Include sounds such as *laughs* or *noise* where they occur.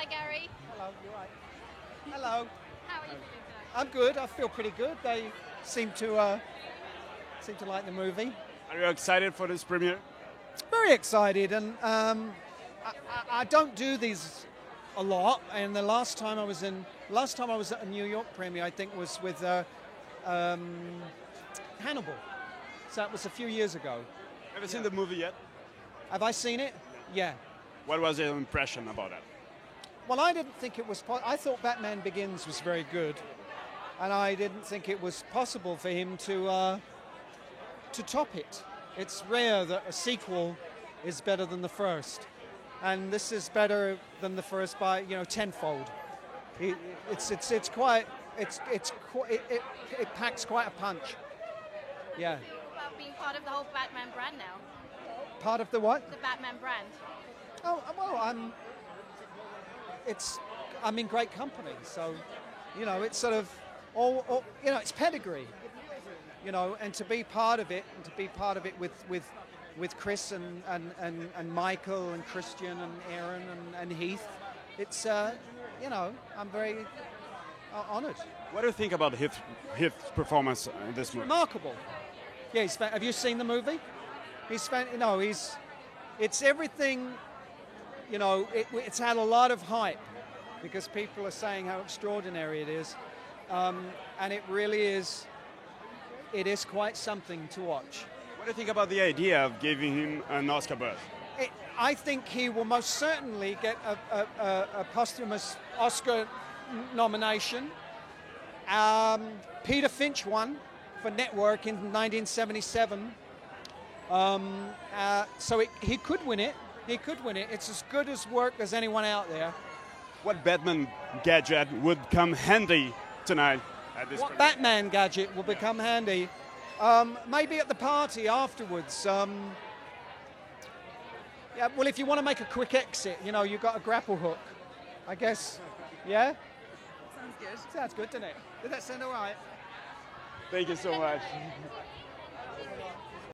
Hi, Gary. Hello, you're right. *laughs* Hello. How are you feeling today? I'm good. I feel pretty good. They seem to uh, seem to like the movie. Are you excited for this premiere? Very excited, and um, I, I, I don't do these a lot. And the last time I was in, last time I was at a New York premiere, I think was with uh, um, Hannibal. So that was a few years ago. Have you seen the movie yet? Have I seen it? Yeah. What was your impression about it? Well, I didn't think it was. Po- I thought Batman Begins was very good, and I didn't think it was possible for him to uh, to top it. It's rare that a sequel is better than the first, and this is better than the first by you know tenfold. It, it's it's it's quite it's it's it, it, it packs quite a punch. Yeah, About being part of the whole Batman brand now. part of the what? The Batman brand. Oh well, I'm. It's, I'm in great company, so, you know, it's sort of, all, all you know, it's pedigree, you know, and to be part of it, and to be part of it with with, with Chris and and, and, and Michael and Christian and Aaron and, and Heath, it's, uh, you know, I'm very uh, honoured. What do you think about Heath, Heath's performance in this movie? remarkable. Yeah, he's, have you seen the movie? He's fan- No, he's it's everything. You know, it, it's had a lot of hype because people are saying how extraordinary it is, um, and it really is. It is quite something to watch. What do you think about the idea of giving him an Oscar berth? It, I think he will most certainly get a, a, a, a posthumous Oscar nomination. Um, Peter Finch won for Network in 1977. Um, uh, so it, he could win it. He could win it. It's as good as work as anyone out there. What Batman gadget would come handy tonight at this What premiere? Batman gadget will become handy? Um, maybe at the party afterwards. Um, yeah, well, if you want to make a quick exit, you know, you've got a grapple hook, I guess. Yeah? Sounds good. Sounds good, doesn't it? Did that sound all right? Thank you so much.